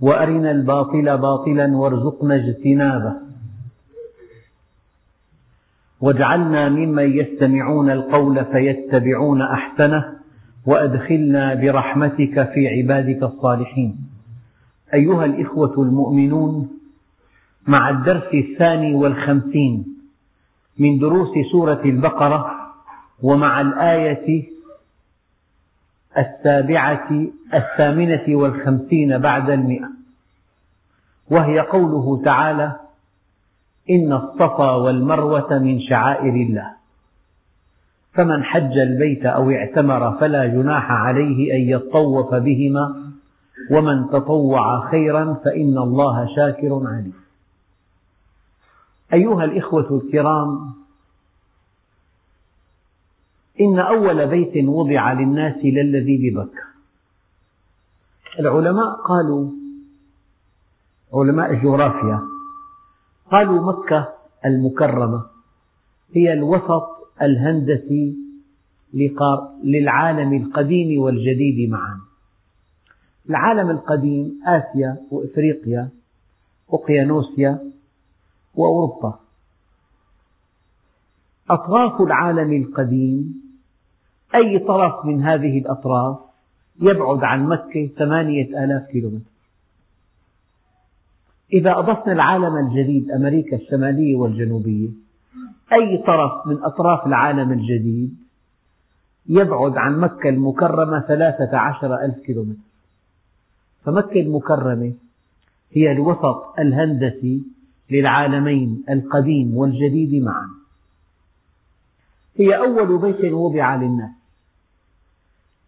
وأرنا الباطل باطلا وارزقنا اجتنابه. واجعلنا ممن يستمعون القول فيتبعون أحسنه وأدخلنا برحمتك في عبادك الصالحين. أيها الإخوة المؤمنون مع الدرس الثاني والخمسين من دروس سورة البقرة ومع الآية السابعة الثامنة والخمسين بعد المئة وهي قوله تعالى إن الصفا والمروة من شعائر الله. فمن حج البيت أو اعتمر فلا جناح عليه أن يطوف بهما ومن تطوع خيرا فإن الله شاكر عليم. أيها الإخوة الكرام إن أول بيت وضع للناس للذي ببكة. العلماء قالوا علماء الجغرافيا قالوا مكة المكرمة هي الوسط الهندسي للعالم القديم والجديد معا. العالم القديم آسيا وإفريقيا أوقيانوسيا وأوروبا. أطراف العالم القديم أي طرف من هذه الأطراف يبعد عن مكة ثمانية آلاف كيلومتر. إذا أضفنا العالم الجديد أمريكا الشمالية والجنوبية أي طرف من أطراف العالم الجديد يبعد عن مكة المكرمة ثلاثة عشر ألف كيلومتر. فمكة المكرمة هي الوسط الهندسي للعالمين القديم والجديد معا. هي أول بيت وضع للناس.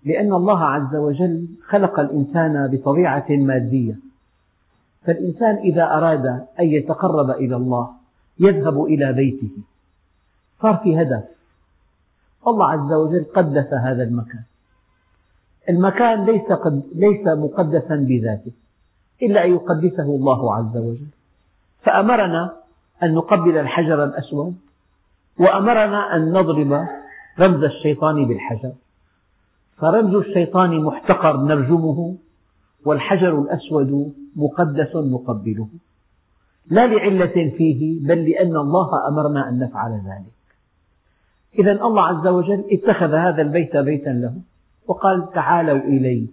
لأن الله عز وجل خلق الإنسان بطبيعة مادية. فالإنسان إذا أراد أن يتقرب إلى الله يذهب إلى بيته. صار في هدف. الله عز وجل قدس هذا المكان. المكان ليس, قد ليس مقدسا بذاته إلا أن يقدسه الله عز وجل. فأمرنا أن نقبل الحجر الأسود وأمرنا أن نضرب رمز الشيطان بالحجر. فرمز الشيطان محتقر نرجمه والحجر الأسود مقدس نقبله لا لعلة فيه بل لأن الله أمرنا أن نفعل ذلك. إذا الله عز وجل اتخذ هذا البيت بيتا له وقال تعالوا إلي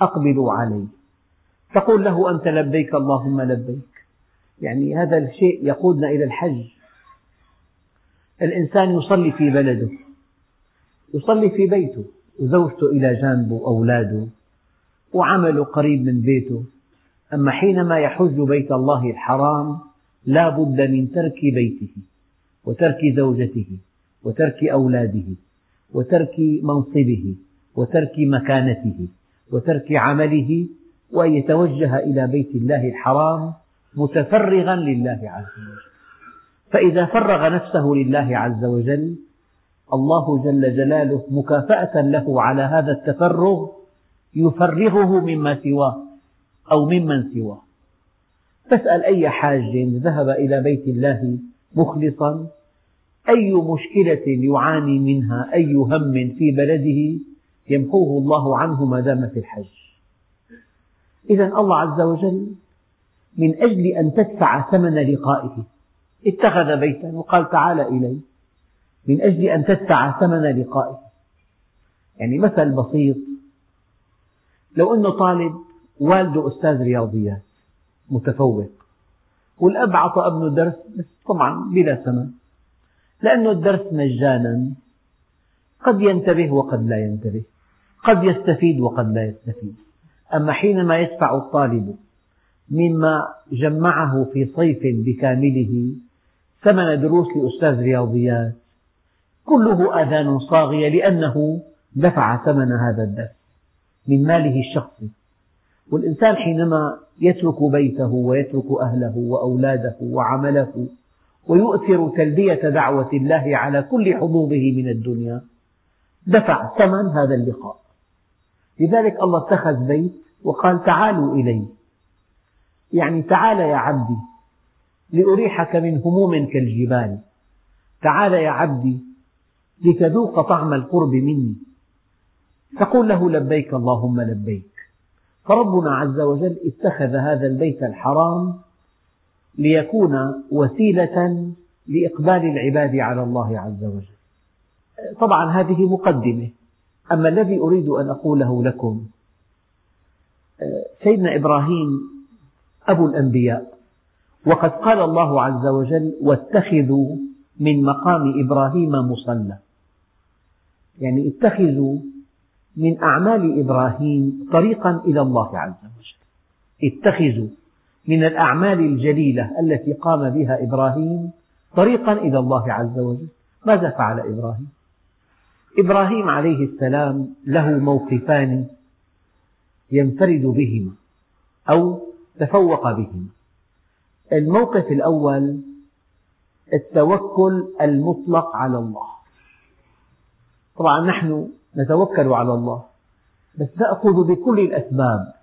أقبلوا علي تقول له أنت لبيك اللهم لبيك. يعني هذا الشيء يقودنا إلى الحج. الإنسان يصلي في بلده يصلي في بيته وزوجته إلى جانبه وأولاده وعمله قريب من بيته. أما حينما يحج بيت الله الحرام لا بد من ترك بيته وترك زوجته وترك أولاده وترك منصبه وترك مكانته وترك عمله وأن يتوجه إلى بيت الله الحرام متفرغا لله عز وجل. فإذا فرغ نفسه لله عز وجل الله جل جلاله مكافأة له على هذا التفرغ يفرغه مما سواه. أو ممن سواه. تسأل أي حاج ذهب إلى بيت الله مخلصا أي مشكلة يعاني منها أي هم في بلده؟ يمحوه الله عنه ما دام في الحج. إذا الله عز وجل من أجل أن تدفع ثمن لقائه. اتخذ بيتا وقال تعال إلي. من أجل أن تدفع ثمن لقائه. يعني مثل بسيط. لو أنه طالب والده أستاذ رياضيات متفوق والأب أعطى ابنه درس طبعا بلا ثمن لأن الدرس مجانا قد ينتبه وقد لا ينتبه قد يستفيد وقد لا يستفيد. أما حينما يدفع الطالب مما جمعه في صيف بكامله ثمن دروس لأستاذ رياضيات كله آذان صاغية لأنه دفع ثمن هذا الدرس من ماله الشخصي. والإنسان حينما يترك بيته ويترك أهله وأولاده وعمله ويؤثر تلبية دعوة الله على كل حظوظه من الدنيا دفع ثمن هذا اللقاء. لذلك الله اتخذ بيت وقال تعالوا إلي يعني تعال يا عبدي لأريحك من هموم كالجبال. تعال يا عبدي لتذوق طعم القرب مني. تقول له لبيك اللهم لبيك. فربنا عز وجل اتخذ هذا البيت الحرام ليكون وسيلة لإقبال العباد على الله عز وجل. طبعا هذه مقدمة. أما الذي أريد أن أقوله لكم سيدنا إبراهيم أبو الأنبياء وقد قال الله عز وجل واتخذوا من مقام إبراهيم مصلى. يعني اتخذوا من أعمال إبراهيم طريقا إلى الله عز وجل. اتخذوا من الأعمال الجليلة التي قام بها إبراهيم طريقا إلى الله عز وجل. ماذا فعل إبراهيم؟ إبراهيم عليه السلام له موقفان ينفرد بهما أو تفوق بهما. الموقف الأول التوكل المطلق على الله. طبعا نحن نتوكل على الله. بس نأخذ بكل الأسباب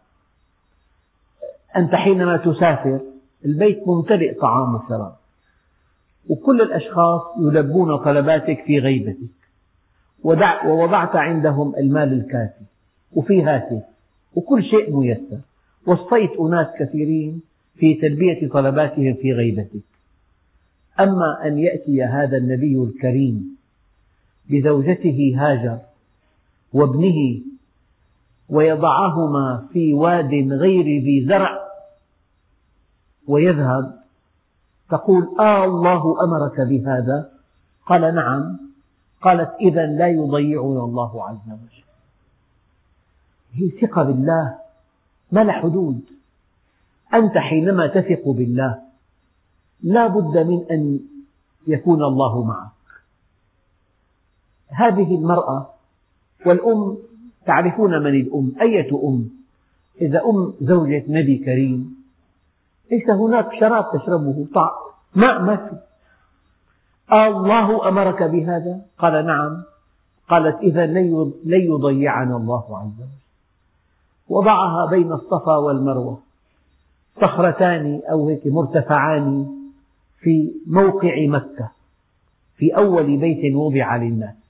أنت حينما تسافر البيت ممتلئ طعام وشراب. وكل الأشخاص يلبون طلباتك في غيبتك. ووضعت عندهم المال الكافي وفي هاتف وكل شيء ميسر. وصيت أناس كثيرين في تلبية طلباتهم في غيبتك. أما أن يأتي هذا النبي الكريم بزوجته هاجر وابنه ويضعهما في واد غير ذي زرع. ويذهب تقول آه الله أمرك بهذا. قال نعم. قالت إذا لا يضيعنا الله عز وجل. هي ثقة بالله ما لها حدود. أنت حينما تثق بالله لا بد من أن يكون الله معك. هذه المرأة والأم تعرفون من الأم؟ أية أم؟ إذا أم زوجة نبي كريم. ليس هناك شراب تشربه طعم ماء ما في. الله أمرك بهذا؟ قال نعم. قالت إذا لن يضيعنا الله عز وجل. وضعها بين الصفا والمروة. صخرتان أو هيك مرتفعان في موقع مكة. في أول بيت وضع للناس.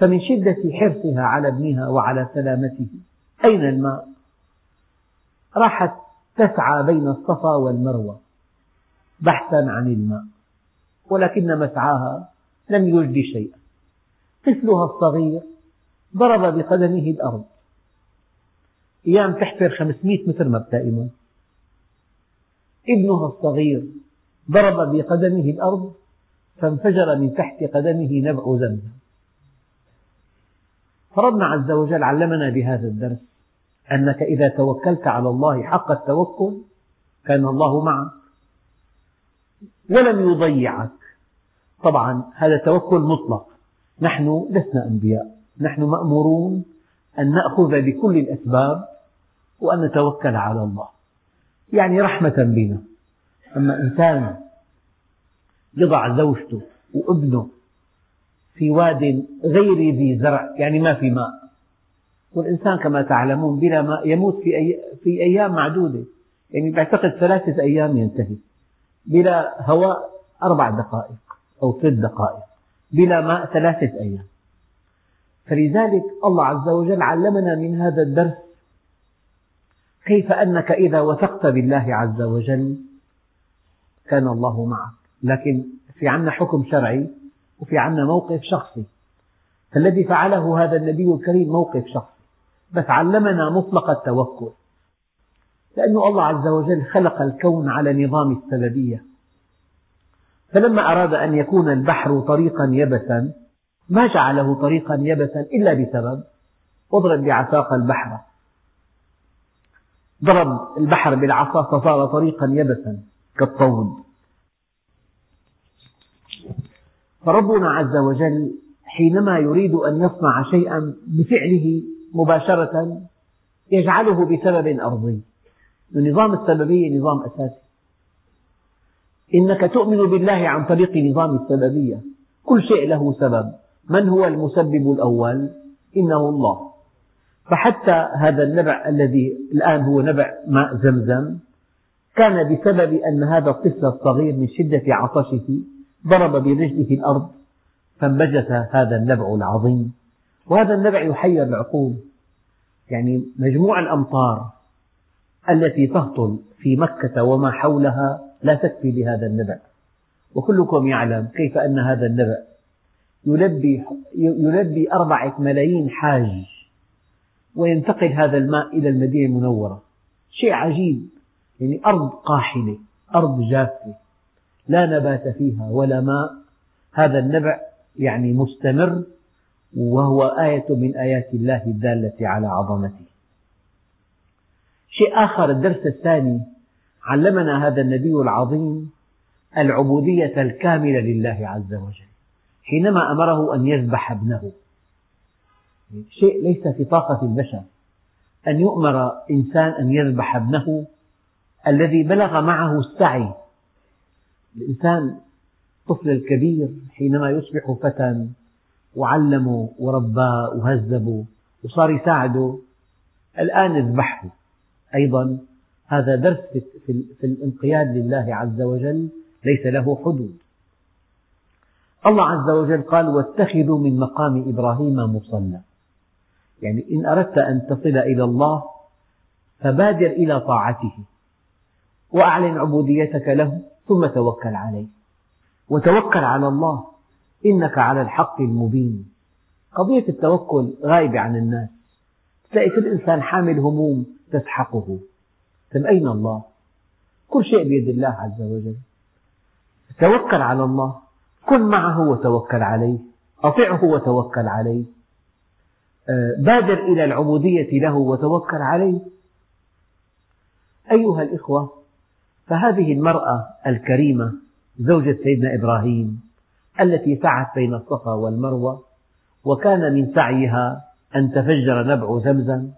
فمن شدة حرصها على ابنها وعلى سلامته أين الماء؟ راحت تسعى بين الصفا والمروة بحثا عن الماء ولكن مسعاها لم يجد شيئا. طفلها الصغير ضرب بقدمه الأرض. أيام تحفر 500 متر ما بتائما ابنها الصغير ضرب بقدمه الأرض فانفجر من تحت قدمه نبع زمزم فربنا عز وجل علمنا بهذا الدرس أنك إذا توكلت على الله حق التوكل كان الله معك ولم يضيعك. طبعا هذا توكل مطلق. نحن لسنا أنبياء. نحن مأمورون أن نأخذ بكل الأسباب وأن نتوكل على الله. يعني رحمة بنا. أما إنسان يضع زوجته وابنه في واد غير ذي زرع يعني ما في ماء. والإنسان كما تعلمون بلا ماء يموت في, أي في أيام معدودة. يعني بعتقد ثلاثة أيام ينتهي. بلا هواء أربع دقائق أو ثلاث دقائق. بلا ماء ثلاثة أيام. فلذلك الله عز وجل علمنا من هذا الدرس كيف أنك إذا وثقت بالله عز وجل كان الله معك. لكن في عنا حكم شرعي وفي عنا موقف شخصي. فالذي فعله هذا النبي الكريم موقف شخصي. بس علمنا مطلق التوكل. لأن الله عز وجل خلق الكون على نظام السببية. فلما أراد أن يكون البحر طريقا يبسا ما جعله طريقا يبسا إلا بسبب اضرب بعصاك البحر. ضرب البحر بالعصا فصار طريقا يبسا كالطود. فربنا عز وجل حينما يريد أن يصنع شيئا بفعله مباشرة يجعله بسبب أرضي. نظام السببية نظام أساسي. إنك تؤمن بالله عن طريق نظام السببية. كل شيء له سبب. من هو المسبب الأول؟ إنه الله. فحتى هذا النبع الذي الآن هو نبع ماء زمزم كان بسبب أن هذا الطفل الصغير من شدة عطشه ضرب برجله الأرض فانبجس هذا النبع العظيم. وهذا النبع يحير العقول. يعني مجموع الأمطار التي تهطل في مكة وما حولها لا تكفي لهذا النبع. وكلكم يعلم كيف أن هذا النبع يلبي, يلبي أربعة ملايين حاج وينتقل هذا الماء إلى المدينة المنورة. شيء عجيب. يعني أرض قاحلة أرض جافة. لا نبات فيها ولا ماء. هذا النبع يعني مستمر وهو آية من آيات الله الدالة على عظمته. شيء آخر الدرس الثاني علمنا هذا النبي العظيم العبودية الكاملة لله عز وجل حينما أمره أن يذبح ابنه. شيء ليس في طاقة البشر أن يؤمر إنسان أن يذبح ابنه الذي بلغ معه السعي الإنسان الطفل الكبير حينما يصبح فتى وعلمه ورباه وهذبه وصار يساعده الآن اذبحه أيضا. هذا درس في الانقياد لله عز وجل ليس له حدود. الله عز وجل قال واتخذوا من مقام إبراهيم مصلى. يعني إن أردت أن تصل إلى الله فبادر إلى طاعته وأعلن عبوديتك له. ثم توكل عليه. وتوكل على الله. إنك على الحق المبين. قضية التوكل غايبة عن الناس. تلاقي كل إنسان حامل هموم تسحقه. طيب أين الله؟ كل شيء بيد الله عز وجل. توكل على الله. كن معه وتوكل عليه. أطعه وتوكل عليه. آه، بادر إلى العبودية له وتوكل عليه. أيها الإخوة فهذه المرأة الكريمة زوجة سيدنا إبراهيم التي سعت بين الصفا والمروة وكان من سعيها أن تفجر نبع زمزم.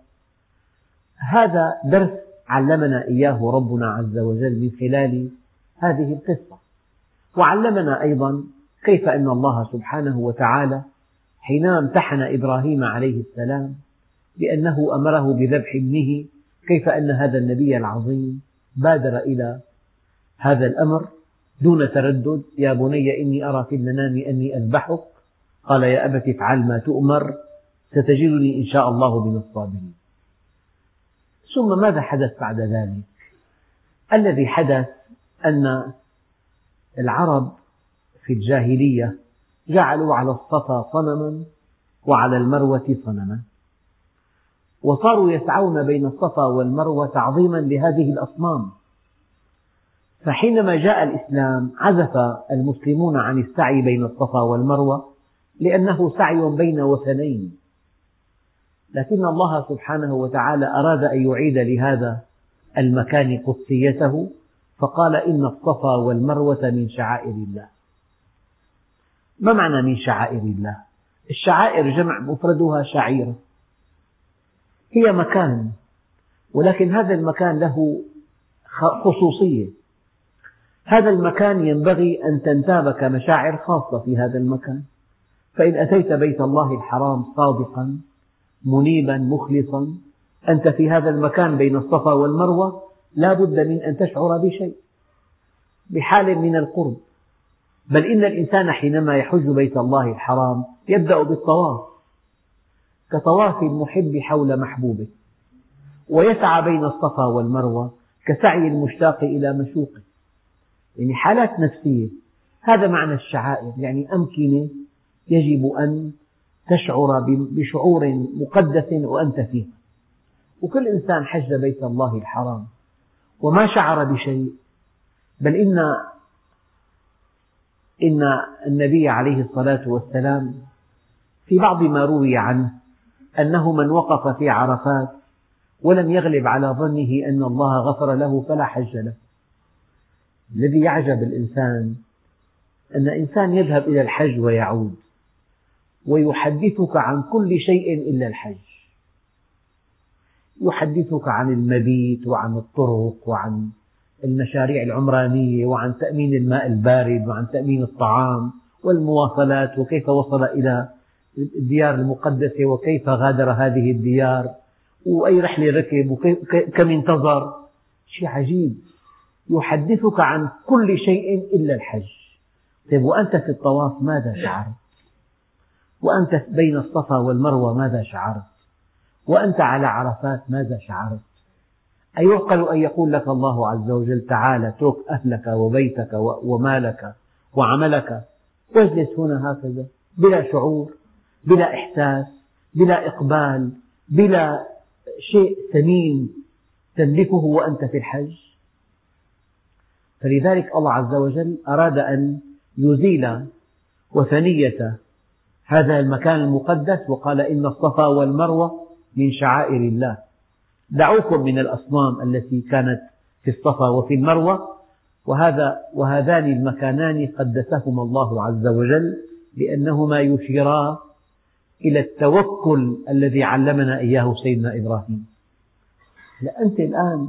هذا درس علمنا إياه ربنا عز وجل من خلال هذه القصة. وعلمنا أيضا كيف أن الله سبحانه وتعالى حينما امتحن إبراهيم عليه السلام بأنه أمره بذبح ابنه كيف أن هذا النبي العظيم بادر إلى هذا الأمر دون تردد. يا بني إني أرى في المنام أني أذبحك. قال يا أبت افعل ما تؤمر. ستجدني إن شاء الله من الصابرين. ثم ماذا حدث بعد ذلك؟ الذي حدث أن العرب في الجاهلية جعلوا على الصفا صنما وعلى المروة صنما. وصاروا يسعون بين الصفا والمروة تعظيما لهذه الأصنام. فحينما جاء الإسلام عزف المسلمون عن السعي بين الصفا والمروة لأنه سعي بين وثنين. لكن الله سبحانه وتعالى أراد أن يعيد لهذا المكان قدسيته فقال إن الصفا والمروة من شعائر الله. ما معنى من شعائر الله؟ الشعائر جمع مفردها شعيرة هي مكان ولكن هذا المكان له خصوصية. هذا المكان ينبغي أن تنتابك مشاعر خاصة في هذا المكان. فإن أتيت بيت الله الحرام صادقا منيبا مخلصا أنت في هذا المكان بين الصفا والمروة لا بد من أن تشعر بشيء بحال من القرب. بل إن الإنسان حينما يحج بيت الله الحرام يبدأ بالطواف. كطواف المحب حول محبوبه ويسعى بين الصفا والمروة كسعي المشتاق إلى مشوقه. يعني حالات نفسية هذا معنى الشعائر. يعني أمكنة يجب أن تشعر بشعور مقدس وأنت فيها وكل إنسان حج بيت الله الحرام وما شعر بشيء بل إن إن النبي عليه الصلاة والسلام في بعض ما روي عنه أنه من وقف في عرفات ولم يغلب على ظنه أن الله غفر له فلا حج له. الذي يعجب الإنسان أن إنسان يذهب إلى الحج ويعود ويحدثك عن كل شيء إلا الحج. يحدثك عن المبيت وعن الطرق وعن المشاريع العمرانية وعن تأمين الماء البارد وعن تأمين الطعام والمواصلات وكيف وصل إلى الديار المقدسة وكيف غادر هذه الديار؟ وأي رحلة ركب؟ وكم انتظر؟ شيء عجيب. يحدثك عن كل شيء إلا الحج. طيب وأنت في الطواف ماذا شعرت؟ وأنت بين الصفا والمروة ماذا شعرت؟ وأنت على عرفات ماذا شعرت؟ أيعقل أن يقول لك الله عز وجل تعالى اترك أهلك وبيتك ومالك وعملك. واجلس هنا هكذا بلا شعور. بلا إحساس بلا إقبال بلا شيء ثمين تملكه وأنت في الحج. فلذلك الله عز وجل أراد أن يزيل وثنية هذا المكان المقدس وقال إن الصفا والمروة من شعائر الله. دعوكم من الأصنام التي كانت في الصفا وفي المروة وهذا وهذان المكانان قدسهما الله عز وجل لأنهما يشيرا إلى التوكل الذي علمنا إياه سيدنا إبراهيم. لا أنت الآن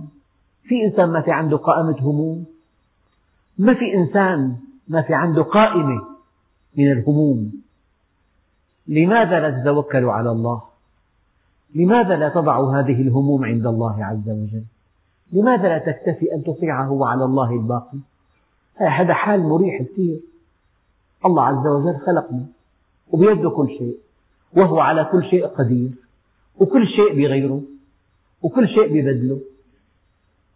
في إنسان ما في عنده قائمة هموم؟ ما في إنسان ما في عنده قائمة من الهموم؟ لماذا لا تتوكل على الله؟ لماذا لا تضع هذه الهموم عند الله عز وجل؟ لماذا لا تكتفي أن تطيعه وعلى الله الباقي؟ هذا حال مريح كثير. الله عز وجل خلقنا وبيده كل شيء. وهو على كل شيء قدير وكل شيء بغيره وكل شيء ببدله.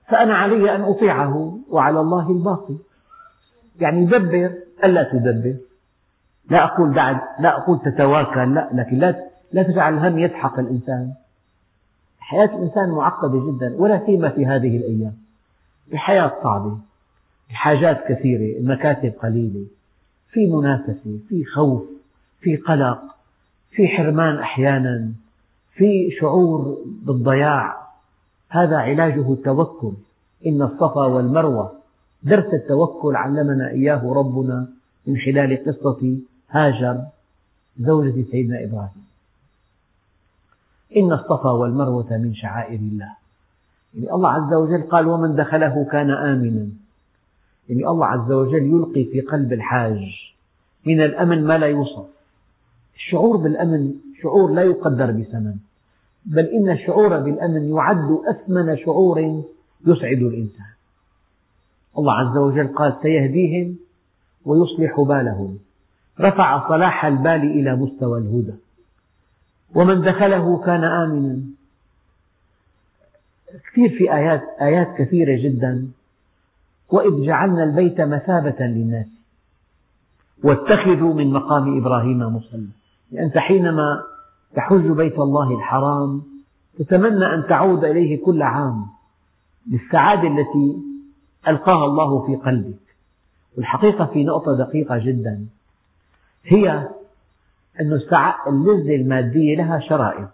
فأنا علي أن أطيعه وعلى الله الباقي يعني دبر ألا تدبر. لا أقول دع لا أقول تتواكل لا لكن لا لا تجعل الهم يسحق الإنسان. حياة الإنسان معقدة جدا ولا سيما في هذه الأيام. الحياة صعبة الحاجات كثيرة المكاتب قليلة في منافسة في خوف في قلق. في حرمان أحيانا في شعور بالضياع هذا علاجه التوكل. إن الصفا والمروة درس التوكل علمنا إياه ربنا من خلال قصة هاجر زوجة سيدنا إبراهيم. إن الصفا والمروة من شعائر الله. يعني الله عز وجل قال ومن دخله كان آمنا. يعني الله عز وجل يلقي في قلب الحاج من الأمن ما لا يوصف. الشعور بالأمن شعور لا يقدر بثمن. بل إن الشعور بالأمن يعد أثمن شعور يسعد الإنسان. الله عز وجل قال سيهديهم ويصلح بالهم. رفع صلاح البال إلى مستوى الهدى. ومن دخله كان آمنا. كثير في آيات آيات كثيرة جدا. وإذ جعلنا البيت مثابة للناس. واتخذوا من مقام إبراهيم مصلى. يعني أنت حينما تحج بيت الله الحرام تتمنى أن تعود إليه كل عام للسعادة التي ألقاها الله في قلبك. والحقيقة في نقطة دقيقة جدا هي أن اللذة المادية لها شرائط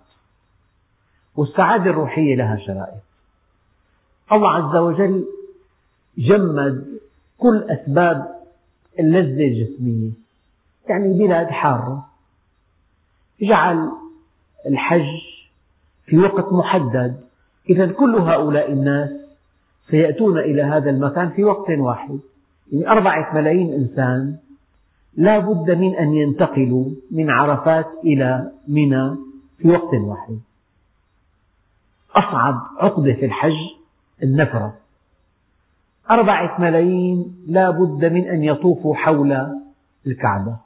والسعادة الروحية لها شرائط. الله عز وجل جمد كل أسباب اللذة الجسمية يعني بلاد حارة. جعل الحج في وقت محدد. إذا كل هؤلاء الناس سيأتون إلى هذا المكان في وقت واحد. يعني أربعة ملايين إنسان لا بد من أن ينتقلوا من عرفات إلى منى في وقت واحد. أصعب عقدة في الحج النفرة. أربعة ملايين لا بد من أن يطوفوا حول الكعبة.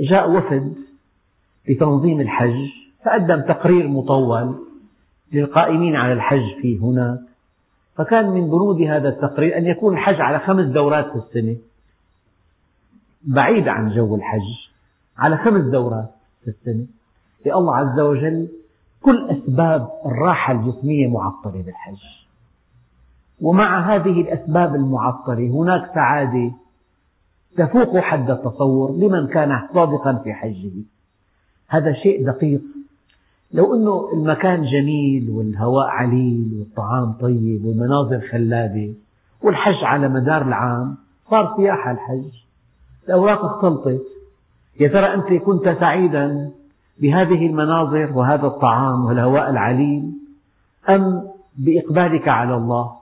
جاء وفد لتنظيم الحج فقدم تقرير مطول للقائمين على الحج في هناك فكان من بنود هذا التقرير أن يكون الحج على خمس دورات في السنة. بعيد عن جو الحج على خمس دورات في السنة. الله عز وجل كل أسباب الراحة الجسمية معطلة بالحج ومع هذه الأسباب المعطلة هناك سعادة تفوق حد التصور لمن كان صادقا في حجه. هذا شيء دقيق. لو أنه المكان جميل والهواء عليل والطعام طيب والمناظر خلابة والحج على مدار العام صار سياحة الحج. الأوراق اختلطت. يا ترى أنت كنت سعيدا بهذه المناظر وهذا الطعام والهواء العليل أم بإقبالك على الله؟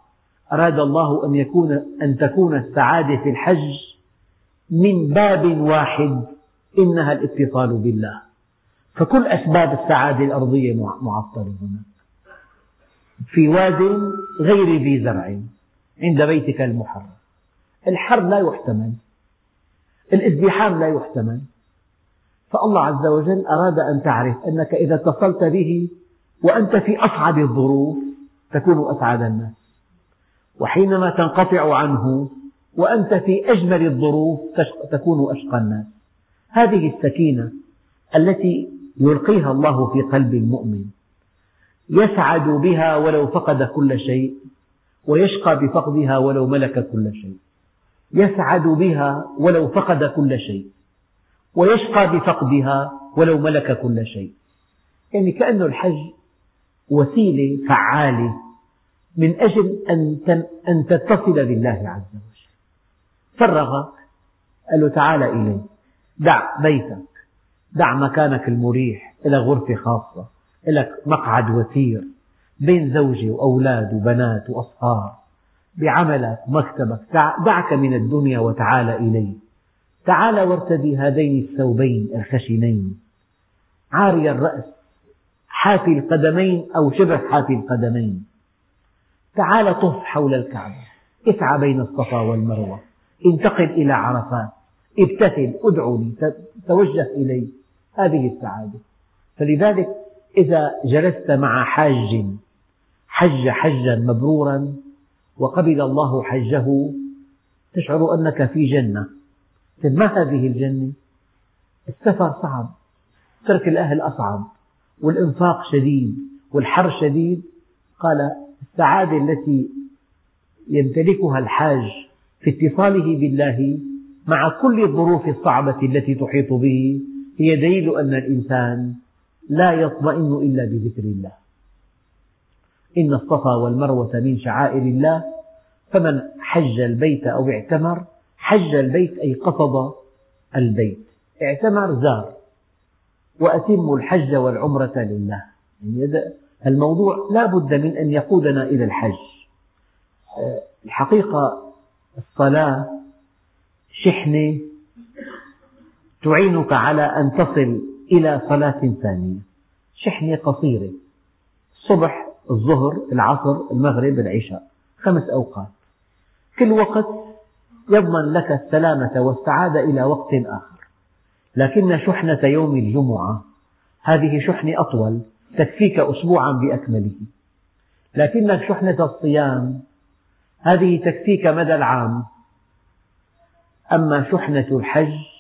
أراد الله أن, يكون أن تكون السعادة في الحج من باب واحد إنها الاتصال بالله. فكل أسباب السعادة الأرضية معطلة هنا. في واد غير ذي زرع عند بيتك المحرم. الحر لا يحتمل. الازدحام لا يحتمل. فالله عز وجل أراد أن تعرف أنك إذا اتصلت به وأنت في أصعب الظروف تكون أسعد الناس. وحينما تنقطع عنه وأنت في أجمل الظروف تكون أشقى الناس. هذه السكينة التي يلقيها الله في قلب المؤمن يسعد بها ولو فقد كل شيء ويشقى بفقدها ولو ملك كل شيء يسعد بها ولو فقد كل شيء ويشقى بفقدها ولو ملك كل شيء. يعني كأن الحج وسيلة فعالة من أجل أن تتصل بالله عز وجل. فرغك قال له تعال إلي دع بيتك. دع مكانك المريح إلى غرفة خاصة لك مقعد وثير بين زوجة وأولاد وبنات وأصهار بعملك ومكتبك دعك من الدنيا وتعال إلي. تعال وارتدي هذين الثوبين الخشنين. عاري الرأس حافي القدمين أو شبه حافي القدمين. تعال طف حول الكعبة اسعى بين الصفا والمروة. انتقل إلى عرفات. ابتهل ادعو لي توجه إلي. هذه السعادة. فلذلك إذا جلست مع حاج حج حجا مبرورا وقبل الله حجه تشعر أنك في جنة. ما هذه الجنة؟ السفر صعب ترك الأهل أصعب والإنفاق شديد والحر شديد. قال السعادة التي يمتلكها الحاج في اتصاله بالله مع كل الظروف الصعبة التي تحيط به هي دليل أن الإنسان لا يطمئن إلا بذكر الله. إن الصفا والمروة من شعائر الله فمن حج البيت أو اعتمر حج البيت أي قصد البيت. اعتمر زار وأتموا الحج والعمرة لله. يعني الموضوع لا بد من أن يقودنا إلى الحج. الحقيقة الصلاة شحنة تعينك على أن تصل إلى صلاة ثانية. شحنة قصيرة الصبح الظهر العصر المغرب العشاء. خمس أوقات. كل وقت يضمن لك السلامة والسعادة إلى وقت آخر. لكن شحنة يوم الجمعة هذه شحنة أطول تكفيك أسبوعا بأكمله. لكن شحنة الصيام هذه تكفيك مدى العام. أما شحنة الحج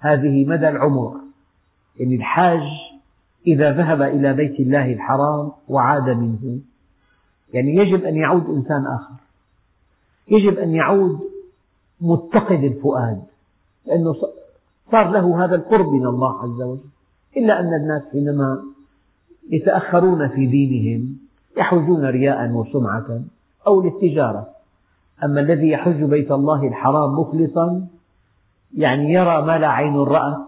هذه مدى العمر. يعني الحاج إذا ذهب إلى بيت الله الحرام وعاد منه. يعني يجب أن يعود إنسان آخر. يجب أن يعود متقد الفؤاد. لأنه صار له هذا القرب من الله عز وجل. إلا أن الناس حينما يتأخرون في دينهم يحجون رياء وسمعة أو للتجارة. أما الذي يحج بيت الله الحرام مخلصا يعني يرى ما لا عين رأت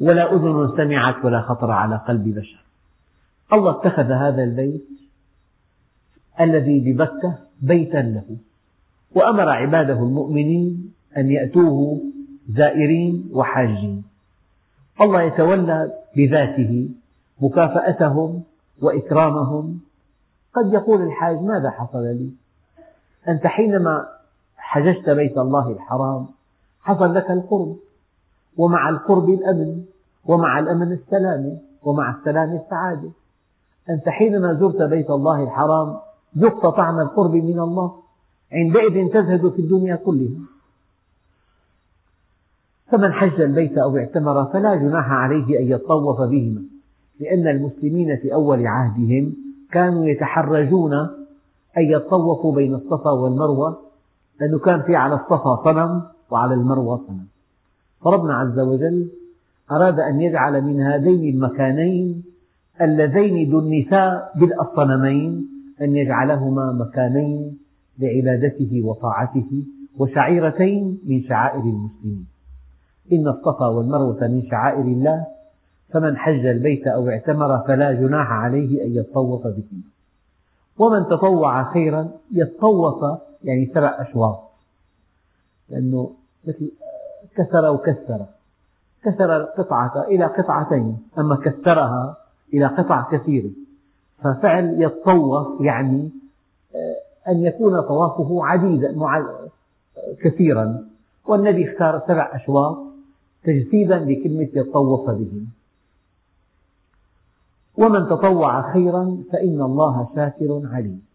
ولا أذن سمعت ولا خطر على قلب بشر. الله اتخذ هذا البيت الذي ببكة بيتا له وأمر عباده المؤمنين أن يأتوه زائرين وحاجين. الله يتولى بذاته مكافأتهم وإكرامهم. قد يقول الحاج ماذا حصل لي؟ أنت حينما حججت بيت الله الحرام حصل لك القرب ومع القرب الأمن ومع الأمن السلامة ومع السلام السعادة. أنت حينما زرت بيت الله الحرام ذقت طعم القرب من الله عندئذ تزهد في الدنيا كلها. فمن حج البيت أو اعتمر فلا جناح عليه أن يطوف بهما لأن المسلمين في أول عهدهم كانوا يتحرجون أن يطوفوا بين الصفا والمروة. لأنه كان في على الصفا صنم وعلى المروة فربنا عز وجل أراد أن يجعل من هذين المكانين اللذين دنسا بالصنمين أن يجعلهما مكانين لعبادته وطاعته وشعيرتين من شعائر المسلمين. إن الصفا والمروة من شعائر الله فمن حج البيت أو اعتمر فلا جناح عليه أن يطوف بهما ومن تطوع خيرا يتطوف يعني سبع أشواط. لأنه مثل كسر وكسر كسر القطعة إلى قطعتين أما كسرها إلى قطع كثيرة ففعل يتطوف يعني آه، أن يكون طوافه عديدا كثيرا. والنبي اختار سبع أشواط تجسيدا لكلمة يتطوف بهم ومن تطوع خيرا فإن الله شاكر عليم.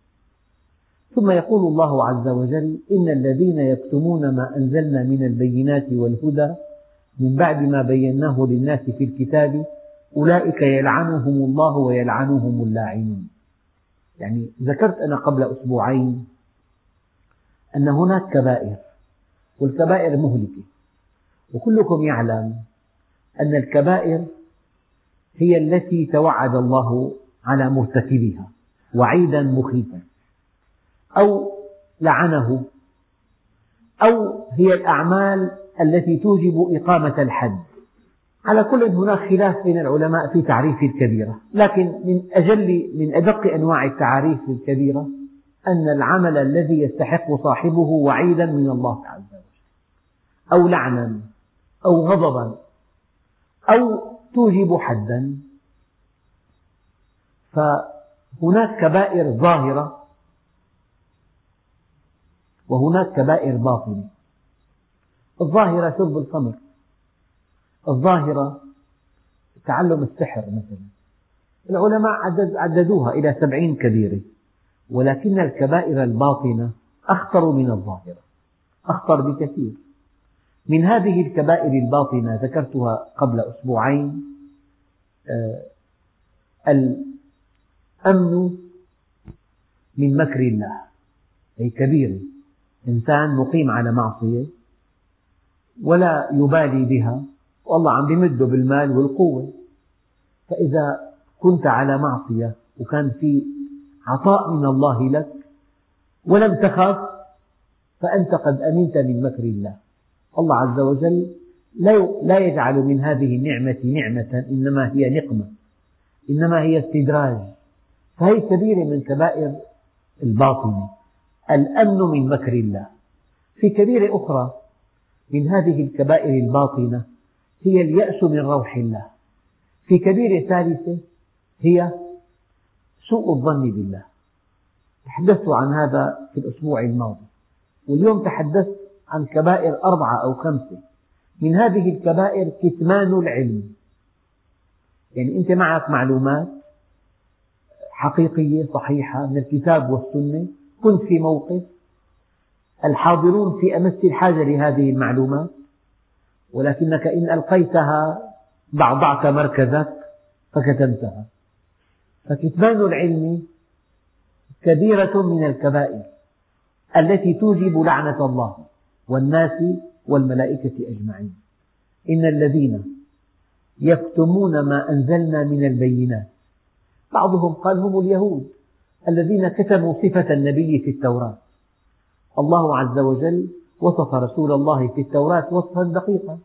ثم يقول الله عز وجل إن الذين يكتمون ما أنزلنا من البينات والهدى من بعد ما بيناه للناس في الكتاب أولئك يلعنهم الله ويلعنهم اللاعنون يعني ذكرت أنا قبل أسبوعين أن هناك كبائر والكبائر مهلكة وكلكم يعلم أن الكبائر هي التي توعد الله على مرتكبها وعيدا مخيفا. أو لعنه أو هي الأعمال التي توجب إقامة الحد. على كل هناك خلاف بين العلماء في تعريف الكبيرة لكن من أجل من أدق أنواع التعاريف للكبيرة أن العمل الذي يستحق صاحبه وعيدا من الله عز وجل أو لعنا أو غضبا أو توجب حدا. فهناك كبائر ظاهرة وهناك كبائر باطنة. الظاهرة شرب الخمر الظاهرة تعلم السحر مثلا. العلماء عددوها إلى سبعين كبيرة. ولكن الكبائر الباطنة أخطر من الظاهرة. أخطر بكثير. من هذه الكبائر الباطنة ذكرتها قبل أسبوعين آه، الأمن من مكر الله. هي كبيرة إنسان مقيم على معصية ولا يبالي بها والله عم بمده بالمال والقوة. فإذا كنت على معصية وكان في عطاء من الله لك ولم تخف فأنت قد أمنت من مكر الله. الله عز وجل لا يجعل من هذه النعمة نعمة إنما هي نقمة إنما هي استدراج. فهي كبيرة من كبائر الباطنة. الأمن من مكر الله. في كبيرة أخرى من هذه الكبائر الباطنة هي اليأس من روح الله. في كبيرة ثالثة هي سوء الظن بالله. تحدثت عن هذا في الأسبوع الماضي واليوم تحدثت عن كبائر أربعة أو خمسة. من هذه الكبائر كتمان العلم. يعني أنت معك معلومات حقيقية صحيحة من الكتاب والسنة كنت في موقف. الحاضرون في أمس الحاجة لهذه المعلومات ولكنك إن ألقيتها ضعضعت مركزك فكتمتها. فكتمان العلم كبيرة من الكبائر التي توجب لعنة الله والناس والملائكة أجمعين. إن الذين يكتمون ما أنزلنا من البينات بعضهم قال هم اليهود الذين كتموا صفة النبي في التوراة. الله عز وجل وصف رسول الله في التوراة وصفا دقيقا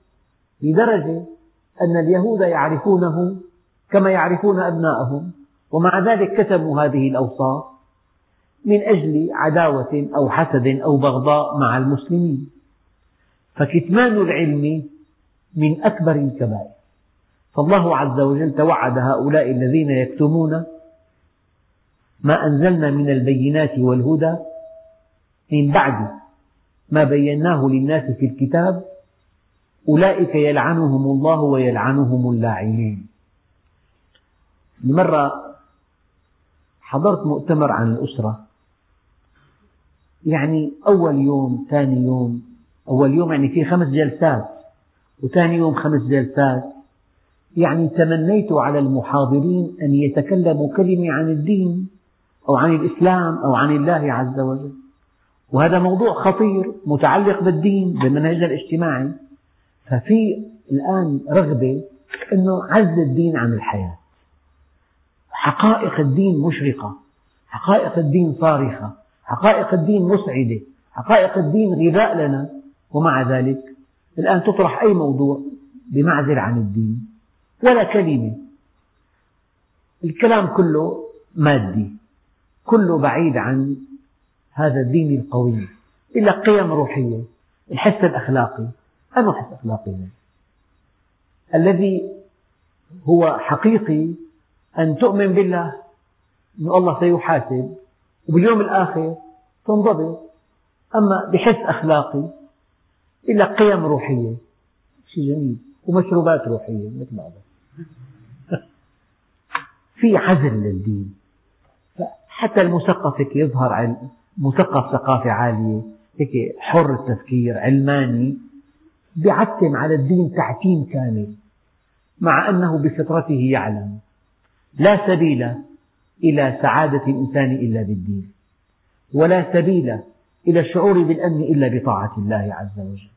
لدرجة أن اليهود يعرفونه كما يعرفون أبناءهم ومع ذلك كتموا هذه الأوصاف من أجل عداوة أو حسد أو بغضاء مع المسلمين. فكتمان العلم من أكبر الكبائر. فالله عز وجل توعد هؤلاء الذين يكتمون ما أنزلنا من البينات والهدى من بعد ما بيناه للناس في الكتاب أولئك يلعنهم الله ويلعنهم اللاعنين. مرة حضرت مؤتمر عن الأسرة. يعني أول يوم ثاني يوم. أول يوم يعني في خمس جلسات. وثاني يوم خمس جلسات. يعني تمنيت على المحاضرين أن يتكلموا كلمة عن الدين. أو عن الإسلام أو عن الله عز وجل. وهذا موضوع خطير متعلق بالدين بالمنهج الاجتماعي. ففي الآن رغبة أنه عز الدين عن الحياة. حقائق الدين مشرقة حقائق الدين صارخة حقائق الدين مسعدة حقائق الدين غذاء لنا. ومع ذلك الآن تطرح أي موضوع بمعزل عن الدين. ولا كلمة. الكلام كله مادي. كله بعيد عن هذا الدين القوي. إلا قيم روحية الحس الأخلاقي أنه حس أخلاقي الذي هو حقيقي أن تؤمن بالله أن الله سيحاسب وباليوم الآخر تنضبط. أما بحس أخلاقي إلا قيم روحية. شيء جميل ومشروبات روحية مثل بعضها في عزل للدين. حتى المثقف يظهر علم مثقف ثقافة عالية هيك حر التفكير علماني بيعتم على الدين تعتيم كامل مع أنه بفطرته يعلم. لا سبيل إلى سعادة الإنسان إلا بالدين ولا سبيل إلى الشعور بالأمن إلا بطاعة الله عز وجل.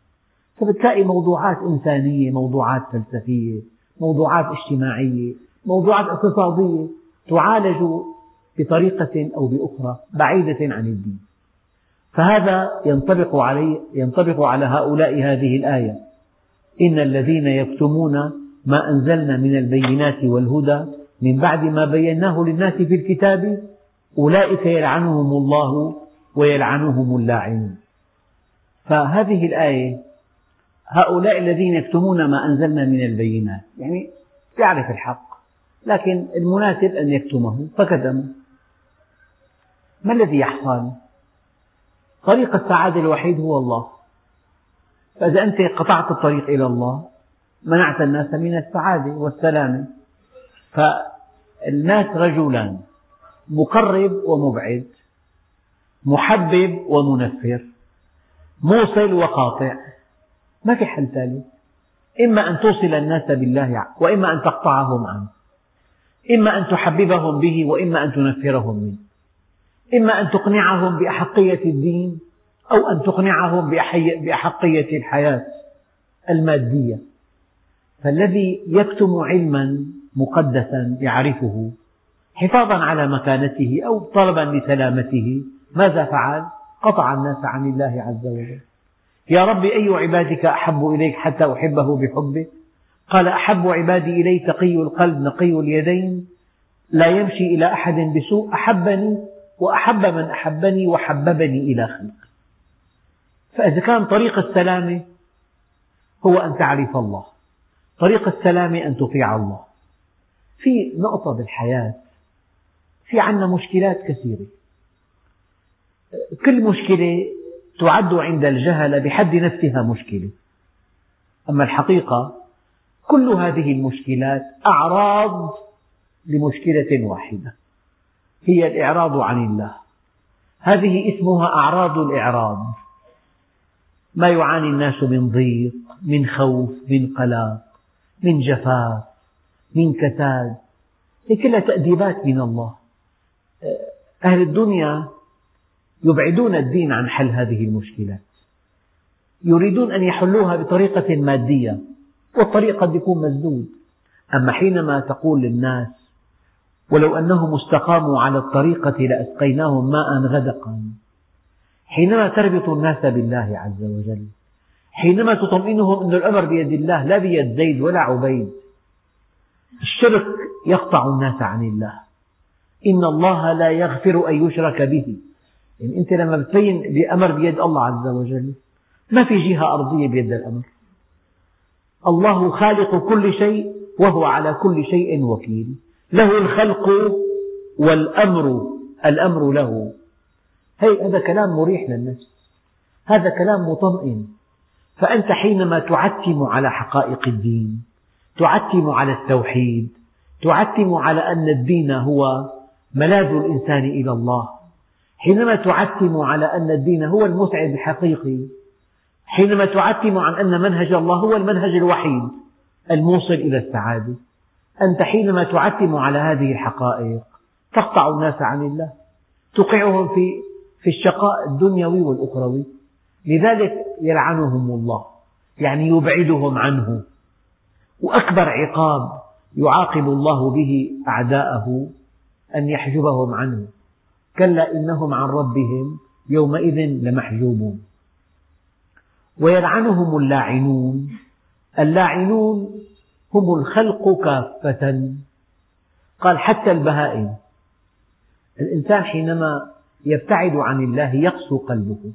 فبتلاقي موضوعات إنسانية موضوعات فلسفية موضوعات اجتماعية موضوعات اقتصادية تعالج بطريقة أو بأخرى بعيدة عن الدين. فهذا ينطبق, علي ينطبق على هؤلاء هذه الآية. إن الذين يكتمون ما أنزلنا من البينات والهدى من بعد ما بيناه للناس في الكتاب أولئك يلعنهم الله ويلعنهم اللاعنون. فهذه الآية هؤلاء الذين يكتمون ما أنزلنا من البينات يعني يعرف الحق لكن المناسب أن يكتمه فكتموا ما الذي يحصل؟ طريق السعادة الوحيد هو الله. فإذا أنت قطعت الطريق إلى الله منعت الناس من السعادة والسلامة فالناس رجلان مقرب ومبعد محبب ومنفر موصل وقاطع. ما في حل ثالث. إما أن توصل الناس بالله وإما أن تقطعهم عنه. إما أن تحببهم به وإما أن تنفرهم منه. إما أن تقنعهم بأحقية الدين أو أن تقنعهم بأحقية الحياة المادية. فالذي يكتم علما مقدسا يعرفه حفاظا على مكانته أو طلبا لسلامته ماذا فعل؟ قطع الناس عن الله عز وجل. يا رب أي عبادك أحب إليك حتى أحبه بحبك؟ قال أحب عبادي إلي تقي القلب نقي اليدين. لا يمشي إلى أحد بسوء أحبني وأحب من أحبني وحببني إلى خلقه فإذا كان طريق السلامة هو أن تعرف الله. طريق السلامة أن تطيع الله. في نقطة بالحياة في عنا مشكلات كثيرة. كل مشكلة تعد عند الجهل بحد نفسها مشكلة. أما الحقيقة كل هذه المشكلات أعراض لمشكلة واحدة. هي الإعراض عن الله. هذه اسمها أعراض الإعراض. ما يعاني الناس من ضيق من خوف من قلق من جفاف من كساد. هي كلها تأديبات من الله. أهل الدنيا يبعدون الدين عن حل هذه المشكلات. يريدون أن يحلوها بطريقة مادية والطريق قد يكون مسدود أما حينما تقول للناس ولو أنهم استقاموا على الطريقة لأسقيناهم ماء غدقا. حينما تربط الناس بالله عز وجل حينما تطمئنهم أن الأمر بيد الله لا بيد زيد ولا عبيد الشرك يقطع الناس عن الله. إن الله لا يغفر أن يشرك به. يعني أنت لما بتبين بأمر بيد الله عز وجل ما في جهة أرضية بيد الأمر. الله خالق كل شيء وهو على كل شيء وكيل. له الخلق والأمر الأمر له. هي هذا كلام مريح للنفس هذا كلام مطمئن. فأنت حينما تعتم على حقائق الدين تعتم على التوحيد تعتم على أن الدين هو ملاذ الإنسان إلى الله حينما تعتم على أن الدين هو المسعد الحقيقي حينما تعتم عن أن منهج الله هو المنهج الوحيد الموصل إلى السعادة. أنت حينما تعتم على هذه الحقائق تقطع الناس عن الله توقعهم في في الشقاء الدنيوي والأخروي. لذلك يلعنهم الله يعني يبعدهم عنه. وأكبر عقاب يعاقب الله به أعداءه أن يحجبهم عنه. كلا إنهم عن ربهم يومئذ لمحجوبون. ويلعنهم اللاعنون. اللاعنون هم الخلق كافة. قال حتى البهائم. الإنسان حينما يبتعد عن الله يقسو قلبه.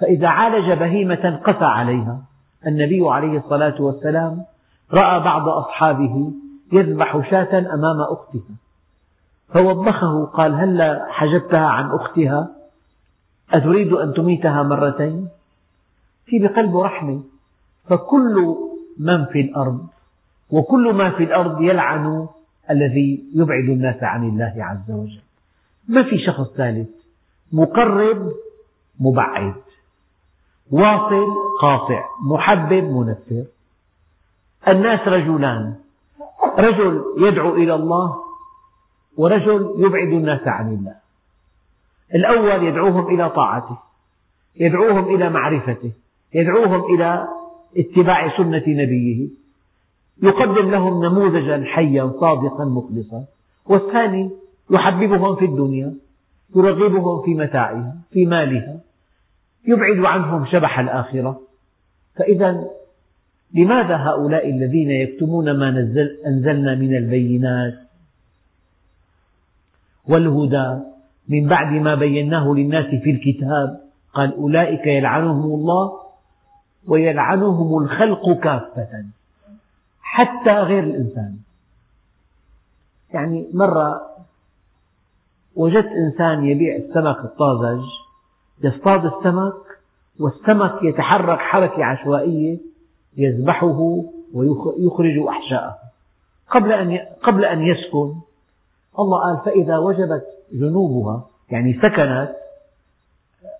فإذا عالج بهيمة قسى عليها. النبي عليه الصلاة والسلام رأى بعض أصحابه يذبح شاة أمام أختها فوبخه قال هلا حجبتها عن أختها؟ أتريد أن تميتها مرتين؟ في بقلبه رحمة فكل من في الأرض وكل ما في الأرض يلعن الذي يبعد الناس عن الله عز وجل. ما في شخص ثالث؟ مقرب مبعد. واصل قاطع. محبب منفر. الناس رجلان. رجل يدعو إلى الله ورجل يبعد الناس عن الله. الأول يدعوهم إلى طاعته يدعوهم إلى معرفته يدعوهم إلى اتباع سنة نبيه. يقدم لهم نموذجا حيا صادقا مخلصا. والثاني يحببهم في الدنيا يرغبهم في متاعها في مالها يبعد عنهم شبح الآخرة. فإذا لماذا هؤلاء الذين يكتمون ما نزل أنزلنا من البينات والهدى من بعد ما بيناه للناس في الكتاب؟ قال أولئك يلعنهم الله ويلعنهم الخلق كافة. حتى غير الإنسان. يعني مرة وجدت إنسان يبيع السمك الطازج يصطاد السمك والسمك يتحرك حركة عشوائية يذبحه ويخرج أحشاءه. قبل أن قبل أن يسكن الله قال فإذا وجبت جنوبها يعني سكنت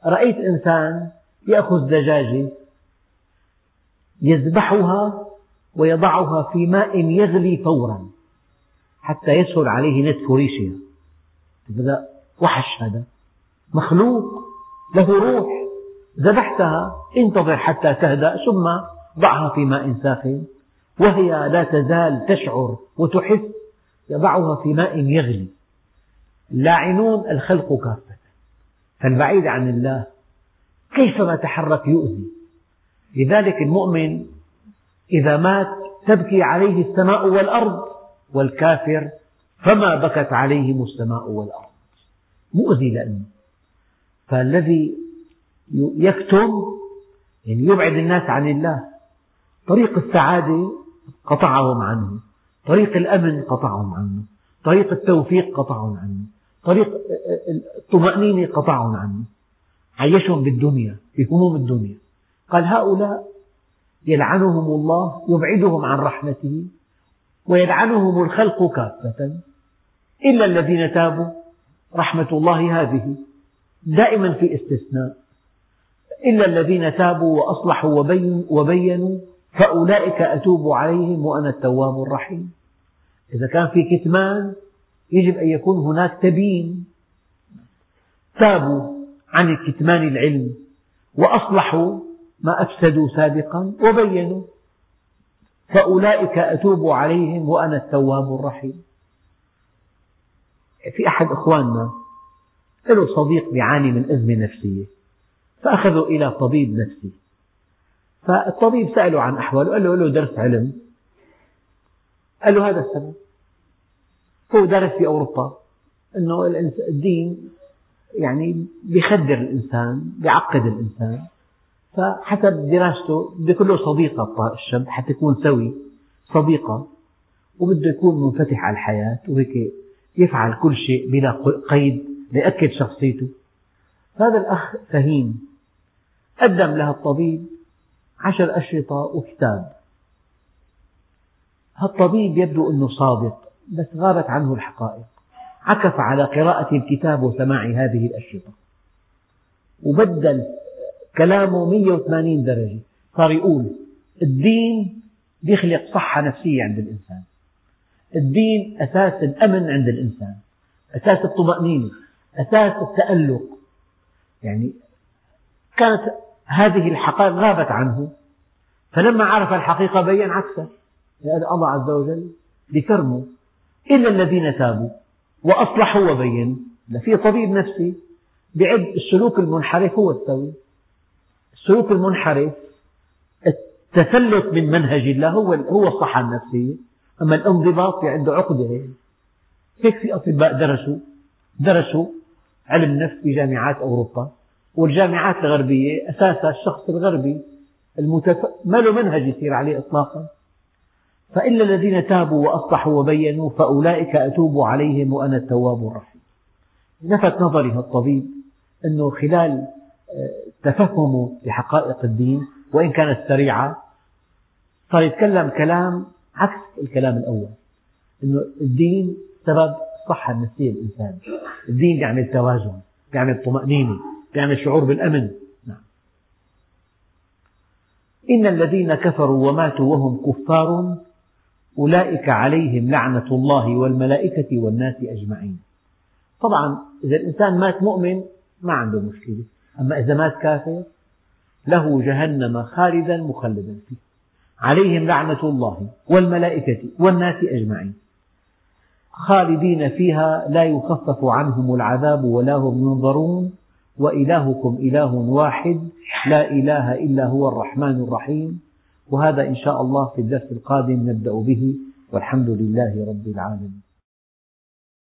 رأيت إنسان يأخذ دجاجة يذبحها ويضعها في ماء يغلي فورا حتى يسهل عليه نتف ريشها هذا وحش هذا مخلوق له روح. ذبحتها انتظر حتى تهدأ ثم ضعها في ماء ساخن. وهي لا تزال تشعر وتحس. يضعها في ماء يغلي. اللاعنون الخلق كافة. فالبعيد عن الله كيفما تحرك يؤذي؟ لذلك المؤمن إذا مات تبكي عليه السماء والأرض والكافر فما بكت عليهم السماء والأرض. مؤذي لأنه. فالذي يكتم يعني يبعد الناس عن الله طريق السعادة قطعهم عنه طريق الأمن قطعهم عنه طريق التوفيق قطعهم عنه طريق الطمأنينة قطعهم عنه. عيشهم بالدنيا في هموم الدنيا. قال هؤلاء يلعنهم الله يبعدهم عن رحمته ويلعنهم الخلق كافة. إلا الذين تابوا رحمة الله هذه دائما في استثناء. إلا الذين تابوا وأصلحوا وبينوا فأولئك أتوب عليهم وأنا التواب الرحيم. إذا كان في كتمان يجب أن يكون هناك تبيين. تابوا عن الكتمان العلم وأصلحوا ما أفسدوا سابقا وبينوا. فأولئك أتوب عليهم وأنا التواب الرحيم. في أحد إخواننا له صديق يعاني من أزمة نفسية فأخذوا إلى طبيب نفسي. فالطبيب سأله عن أحواله قال له له درس علم؟ قال له هذا السبب. هو درس في أوروبا أنه الدين يعني بيخدر الإنسان بيعقد الإنسان. فحسب دراسته بده يكون له صديقة الشاب حتى يكون سوي صديقة وبده يكون منفتح على الحياة وهيك يفعل كل شيء بلا قيد ليأكد شخصيته. هذا الأخ فهيم قدم لها الطبيب عشر أشرطة وكتاب. هالطبيب يبدو أنه صادق بس غابت عنه الحقائق. عكف على قراءة الكتاب وسماع هذه الأشرطة. وبدل كلامه 180 درجة. صار يقول الدين يخلق صحة نفسية عند الإنسان. الدين أساس الأمن عند الإنسان. أساس الطمأنينة. أساس التألق. يعني كانت هذه الحقائق غابت عنه. فلما عرف الحقيقة بين عكسه. لأن الله عز وجل بكرمه. إلا الذين تابوا وأصلحوا وبينوا. في طبيب نفسي بعد السلوك المنحرف هو السوي. السلوك المنحرف التفلت من منهج الله هو هو الصحة النفسية. أما الانضباط في عنده عقدة هيك في أطباء درسوا؟ درسوا علم النفس في جامعات أوروبا. والجامعات الغربية أساسها الشخص الغربي المتف... ما له منهج يسير عليه إطلاقا. فإلا الذين تابوا وأصلحوا وبينوا فأولئك أتوب عليهم وأنا التواب الرحيم. لفت نظري الطبيب أنه خلال آه، تفهمه لحقائق الدين وإن كانت سريعة صار يتكلم كلام عكس الكلام الأول. أنه الدين سبب الصحة النفسية للإنسان الدين يعمل توازن يعمل طمأنينة يعمل شعور بالأمن. نعم. إن الذين كفروا وماتوا وهم كفار أولئك عليهم لعنة الله والملائكة والناس أجمعين. طبعا إذا الإنسان مات مؤمن ما عنده مشكلة. أما إذا مات كافر له جهنم خالدا مخلدا فيه. عليهم لعنة الله والملائكة والناس أجمعين. خالدين فيها لا يخفف عنهم العذاب ولا هم ينظرون وإلهكم إله واحد لا إله إلا هو الرحمن الرحيم. وهذا إن شاء الله في الدرس القادم نبدأ به والحمد لله رب العالمين.